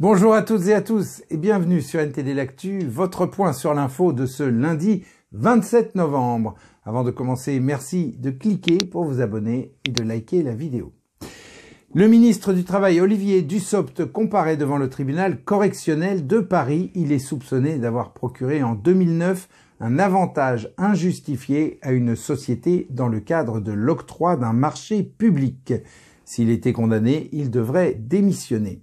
Bonjour à toutes et à tous et bienvenue sur NTD L'Actu, votre point sur l'info de ce lundi 27 novembre. Avant de commencer, merci de cliquer pour vous abonner et de liker la vidéo. Le ministre du Travail Olivier Dussopt comparaît devant le tribunal correctionnel de Paris. Il est soupçonné d'avoir procuré en 2009 un avantage injustifié à une société dans le cadre de l'octroi d'un marché public. S'il était condamné, il devrait démissionner.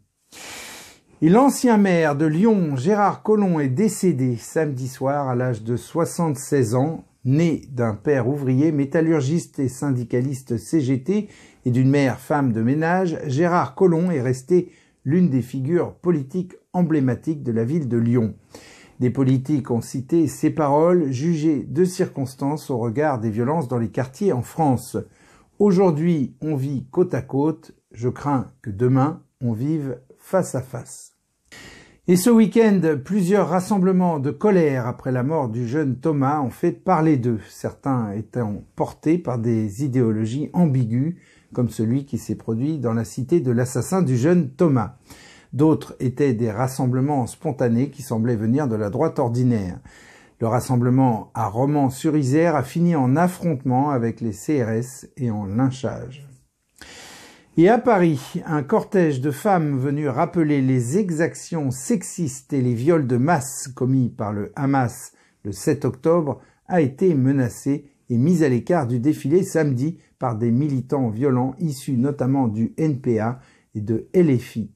Et l'ancien maire de Lyon, Gérard Collomb, est décédé samedi soir à l'âge de 76 ans, né d'un père ouvrier, métallurgiste et syndicaliste CGT et d'une mère femme de ménage. Gérard Collomb est resté l'une des figures politiques emblématiques de la ville de Lyon. Des politiques ont cité ces paroles, jugées de circonstances au regard des violences dans les quartiers en France. Aujourd'hui, on vit côte à côte, je crains que demain, on vive face à face. Et ce week-end, plusieurs rassemblements de colère après la mort du jeune Thomas ont fait parler d'eux, certains étant portés par des idéologies ambiguës, comme celui qui s'est produit dans la cité de l'assassin du jeune Thomas. D'autres étaient des rassemblements spontanés qui semblaient venir de la droite ordinaire. Le rassemblement à Romans-sur-Isère a fini en affrontement avec les CRS et en lynchage. Et à Paris, un cortège de femmes venues rappeler les exactions sexistes et les viols de masse commis par le Hamas le 7 octobre a été menacé et mis à l'écart du défilé samedi par des militants violents issus notamment du NPA et de LFI.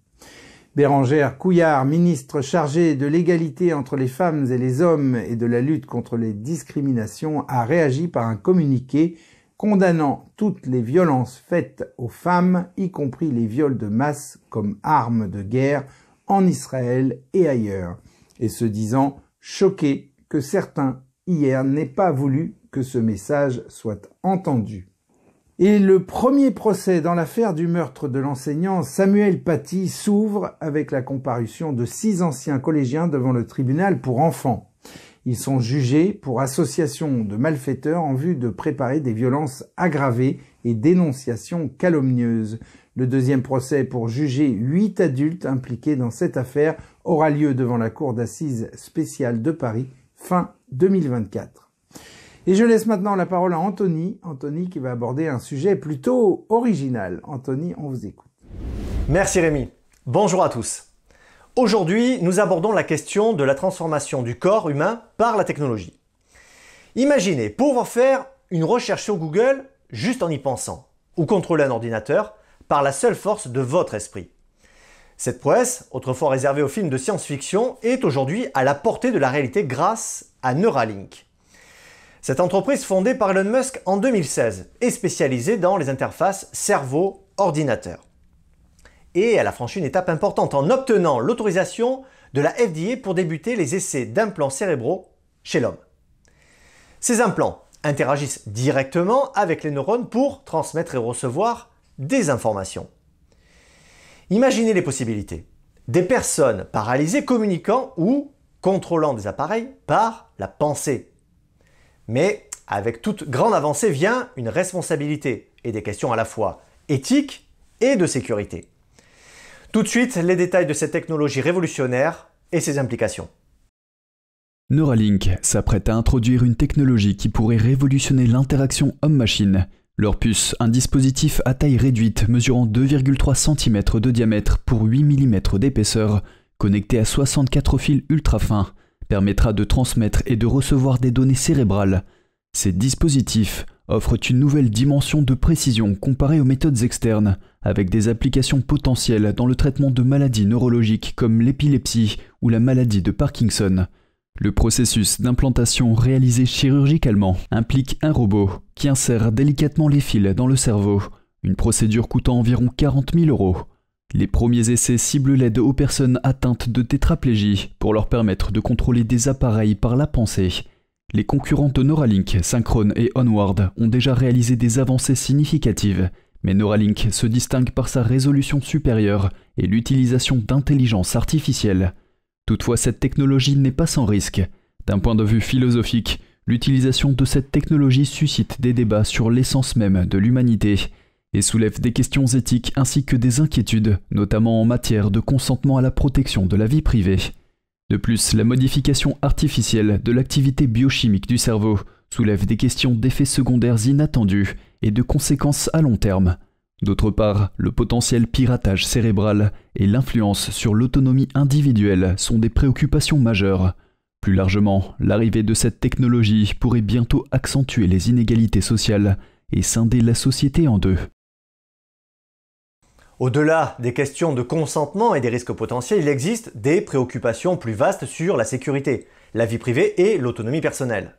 Bérangère Couillard, ministre chargée de l'égalité entre les femmes et les hommes et de la lutte contre les discriminations, a réagi par un communiqué condamnant toutes les violences faites aux femmes, y compris les viols de masse comme armes de guerre en Israël et ailleurs, et se disant choqué que certains hier n'aient pas voulu que ce message soit entendu. Et le premier procès dans l'affaire du meurtre de l'enseignant Samuel Paty s'ouvre avec la comparution de six anciens collégiens devant le tribunal pour enfants. Ils sont jugés pour association de malfaiteurs en vue de préparer des violences aggravées et dénonciations calomnieuses. Le deuxième procès pour juger huit adultes impliqués dans cette affaire aura lieu devant la Cour d'assises spéciale de Paris fin 2024. Et je laisse maintenant la parole à Anthony, Anthony qui va aborder un sujet plutôt original. Anthony, on vous écoute. Merci Rémi. Bonjour à tous. Aujourd'hui, nous abordons la question de la transformation du corps humain par la technologie. Imaginez pouvoir faire une recherche sur Google juste en y pensant, ou contrôler un ordinateur par la seule force de votre esprit. Cette prouesse, autrefois réservée aux films de science-fiction, est aujourd'hui à la portée de la réalité grâce à Neuralink. Cette entreprise fondée par Elon Musk en 2016 est spécialisée dans les interfaces cerveau-ordinateur et elle a franchi une étape importante en obtenant l'autorisation de la FDA pour débuter les essais d'implants cérébraux chez l'homme. Ces implants interagissent directement avec les neurones pour transmettre et recevoir des informations. Imaginez les possibilités. Des personnes paralysées communiquant ou contrôlant des appareils par la pensée. Mais avec toute grande avancée vient une responsabilité et des questions à la fois éthiques et de sécurité. Tout de suite, les détails de cette technologie révolutionnaire et ses implications. Neuralink s'apprête à introduire une technologie qui pourrait révolutionner l'interaction homme-machine. Leur puce, un dispositif à taille réduite mesurant 2,3 cm de diamètre pour 8 mm d'épaisseur, connecté à 64 fils ultra fins, permettra de transmettre et de recevoir des données cérébrales. Ces dispositifs offrent une nouvelle dimension de précision comparée aux méthodes externes, avec des applications potentielles dans le traitement de maladies neurologiques comme l'épilepsie ou la maladie de Parkinson. Le processus d'implantation réalisé chirurgicalement implique un robot qui insère délicatement les fils dans le cerveau, une procédure coûtant environ 40 000 euros. Les premiers essais ciblent l'aide aux personnes atteintes de tétraplégie pour leur permettre de contrôler des appareils par la pensée les concurrents de Neuralink, Synchrone et Onward, ont déjà réalisé des avancées significatives, mais Neuralink se distingue par sa résolution supérieure et l'utilisation d'intelligence artificielle. Toutefois, cette technologie n'est pas sans risque. D'un point de vue philosophique, l'utilisation de cette technologie suscite des débats sur l'essence même de l'humanité. et soulève des questions éthiques ainsi que des inquiétudes, notamment en matière de consentement à la protection de la vie privée. De plus, la modification artificielle de l'activité biochimique du cerveau soulève des questions d'effets secondaires inattendus et de conséquences à long terme. D'autre part, le potentiel piratage cérébral et l'influence sur l'autonomie individuelle sont des préoccupations majeures. Plus largement, l'arrivée de cette technologie pourrait bientôt accentuer les inégalités sociales et scinder la société en deux. Au-delà des questions de consentement et des risques potentiels, il existe des préoccupations plus vastes sur la sécurité, la vie privée et l'autonomie personnelle.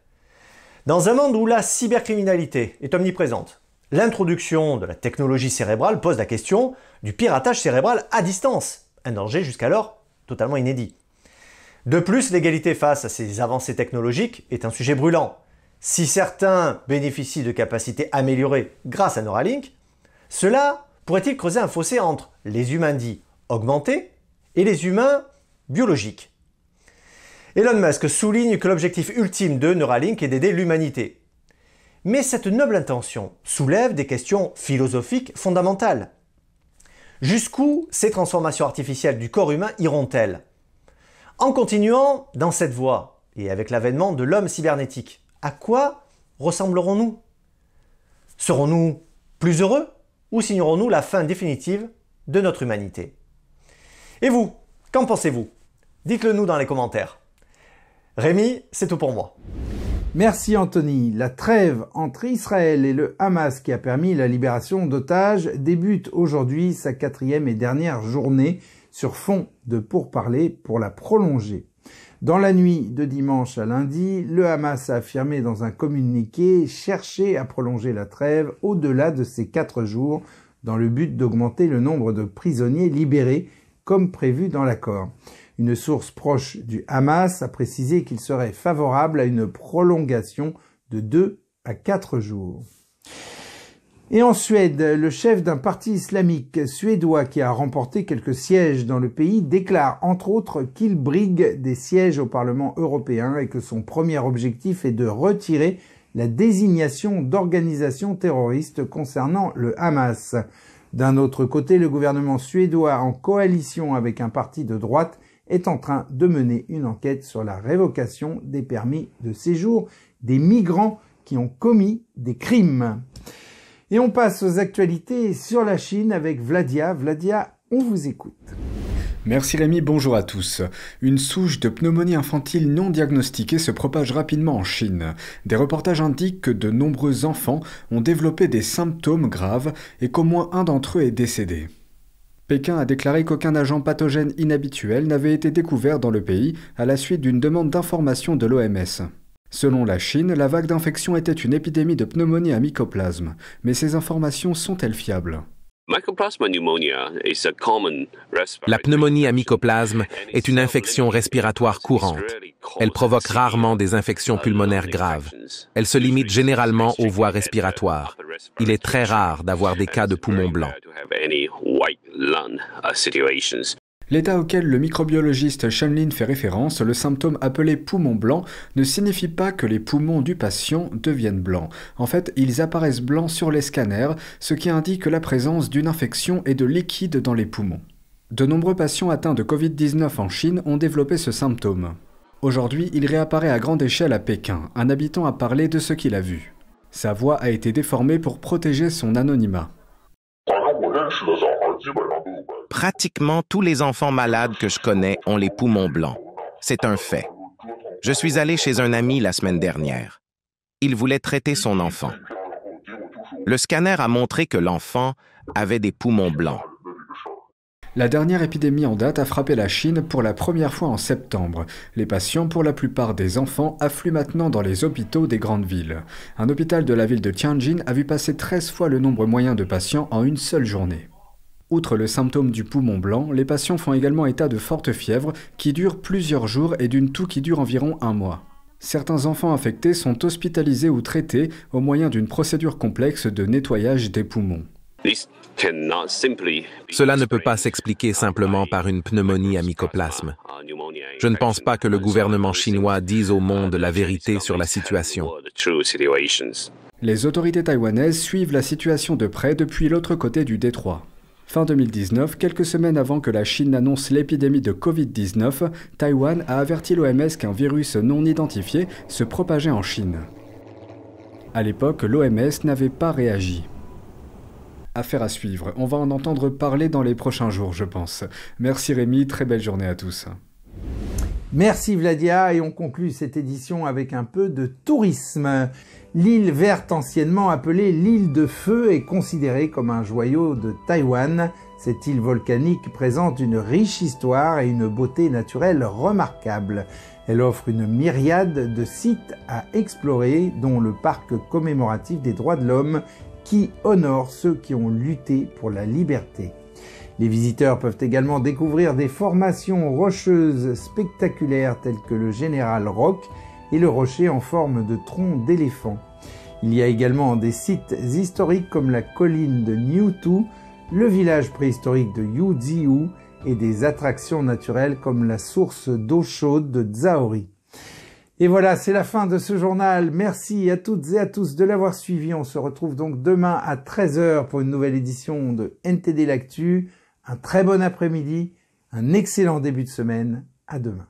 Dans un monde où la cybercriminalité est omniprésente, l'introduction de la technologie cérébrale pose la question du piratage cérébral à distance, un danger jusqu'alors totalement inédit. De plus, l'égalité face à ces avancées technologiques est un sujet brûlant. Si certains bénéficient de capacités améliorées grâce à Neuralink, cela pourrait-il creuser un fossé entre les humains dits augmentés et les humains biologiques? Elon Musk souligne que l'objectif ultime de Neuralink est d'aider l'humanité. Mais cette noble intention soulève des questions philosophiques fondamentales. Jusqu'où ces transformations artificielles du corps humain iront-elles? En continuant dans cette voie, et avec l'avènement de l'homme cybernétique, à quoi ressemblerons-nous? Serons-nous plus heureux? Ou signerons-nous la fin définitive de notre humanité? Et vous, qu'en pensez-vous? Dites-le nous dans les commentaires. Rémi, c'est tout pour moi. Merci Anthony. La trêve entre Israël et le Hamas qui a permis la libération d'otages débute aujourd'hui sa quatrième et dernière journée sur fond de pourparlers pour la prolonger. Dans la nuit de dimanche à lundi, le Hamas a affirmé dans un communiqué chercher à prolonger la trêve au-delà de ces quatre jours dans le but d'augmenter le nombre de prisonniers libérés comme prévu dans l'accord. Une source proche du Hamas a précisé qu'il serait favorable à une prolongation de deux à quatre jours. Et en Suède, le chef d'un parti islamique suédois qui a remporté quelques sièges dans le pays déclare entre autres qu'il brigue des sièges au Parlement européen et que son premier objectif est de retirer la désignation d'organisations terroristes concernant le Hamas. D'un autre côté, le gouvernement suédois, en coalition avec un parti de droite, est en train de mener une enquête sur la révocation des permis de séjour des migrants qui ont commis des crimes. Et on passe aux actualités sur la Chine avec Vladia. Vladia, on vous écoute. Merci Rémi, bonjour à tous. Une souche de pneumonie infantile non diagnostiquée se propage rapidement en Chine. Des reportages indiquent que de nombreux enfants ont développé des symptômes graves et qu'au moins un d'entre eux est décédé. Pékin a déclaré qu'aucun agent pathogène inhabituel n'avait été découvert dans le pays à la suite d'une demande d'information de l'OMS. Selon la Chine, la vague d'infection était une épidémie de pneumonie à mycoplasme. Mais ces informations sont-elles fiables? La pneumonie à mycoplasme est une infection respiratoire courante. Elle provoque rarement des infections pulmonaires graves. Elle se limite généralement aux voies respiratoires. Il est très rare d'avoir des cas de poumons blancs. L'état auquel le microbiologiste Shenlin fait référence, le symptôme appelé poumon blanc, ne signifie pas que les poumons du patient deviennent blancs. En fait, ils apparaissent blancs sur les scanners, ce qui indique la présence d'une infection et de liquide dans les poumons. De nombreux patients atteints de Covid-19 en Chine ont développé ce symptôme. Aujourd'hui, il réapparaît à grande échelle à Pékin. Un habitant a parlé de ce qu'il a vu. Sa voix a été déformée pour protéger son anonymat. Pratiquement tous les enfants malades que je connais ont les poumons blancs. C'est un fait. Je suis allé chez un ami la semaine dernière. Il voulait traiter son enfant. Le scanner a montré que l'enfant avait des poumons blancs. La dernière épidémie en date a frappé la Chine pour la première fois en septembre. Les patients, pour la plupart des enfants, affluent maintenant dans les hôpitaux des grandes villes. Un hôpital de la ville de Tianjin a vu passer 13 fois le nombre moyen de patients en une seule journée. Outre le symptôme du poumon blanc, les patients font également état de forte fièvre qui dure plusieurs jours et d'une toux qui dure environ un mois. Certains enfants infectés sont hospitalisés ou traités au moyen d'une procédure complexe de nettoyage des poumons. Cela ne peut pas s'expliquer simplement par une pneumonie à mycoplasme. Je ne pense pas que le gouvernement chinois dise au monde la vérité sur la situation. Les autorités taïwanaises suivent la situation de près depuis l'autre côté du détroit. Fin 2019, quelques semaines avant que la Chine annonce l'épidémie de Covid-19, Taïwan a averti l'OMS qu'un virus non identifié se propageait en Chine. À l'époque, l'OMS n'avait pas réagi. Affaire à suivre, on va en entendre parler dans les prochains jours, je pense. Merci Rémi, très belle journée à tous. Merci Vladia et on conclut cette édition avec un peu de tourisme. L'île verte anciennement appelée l'île de feu est considérée comme un joyau de Taïwan. Cette île volcanique présente une riche histoire et une beauté naturelle remarquable. Elle offre une myriade de sites à explorer, dont le parc commémoratif des droits de l'homme qui honore ceux qui ont lutté pour la liberté. Les visiteurs peuvent également découvrir des formations rocheuses spectaculaires telles que le Général Rock et le rocher en forme de tronc d'éléphant. Il y a également des sites historiques comme la colline de Niutu, le village préhistorique de Yuziu et des attractions naturelles comme la source d'eau chaude de Zaori. Et voilà, c'est la fin de ce journal. Merci à toutes et à tous de l'avoir suivi. On se retrouve donc demain à 13h pour une nouvelle édition de NTD L'Actu. Un très bon après-midi, un excellent début de semaine. À demain.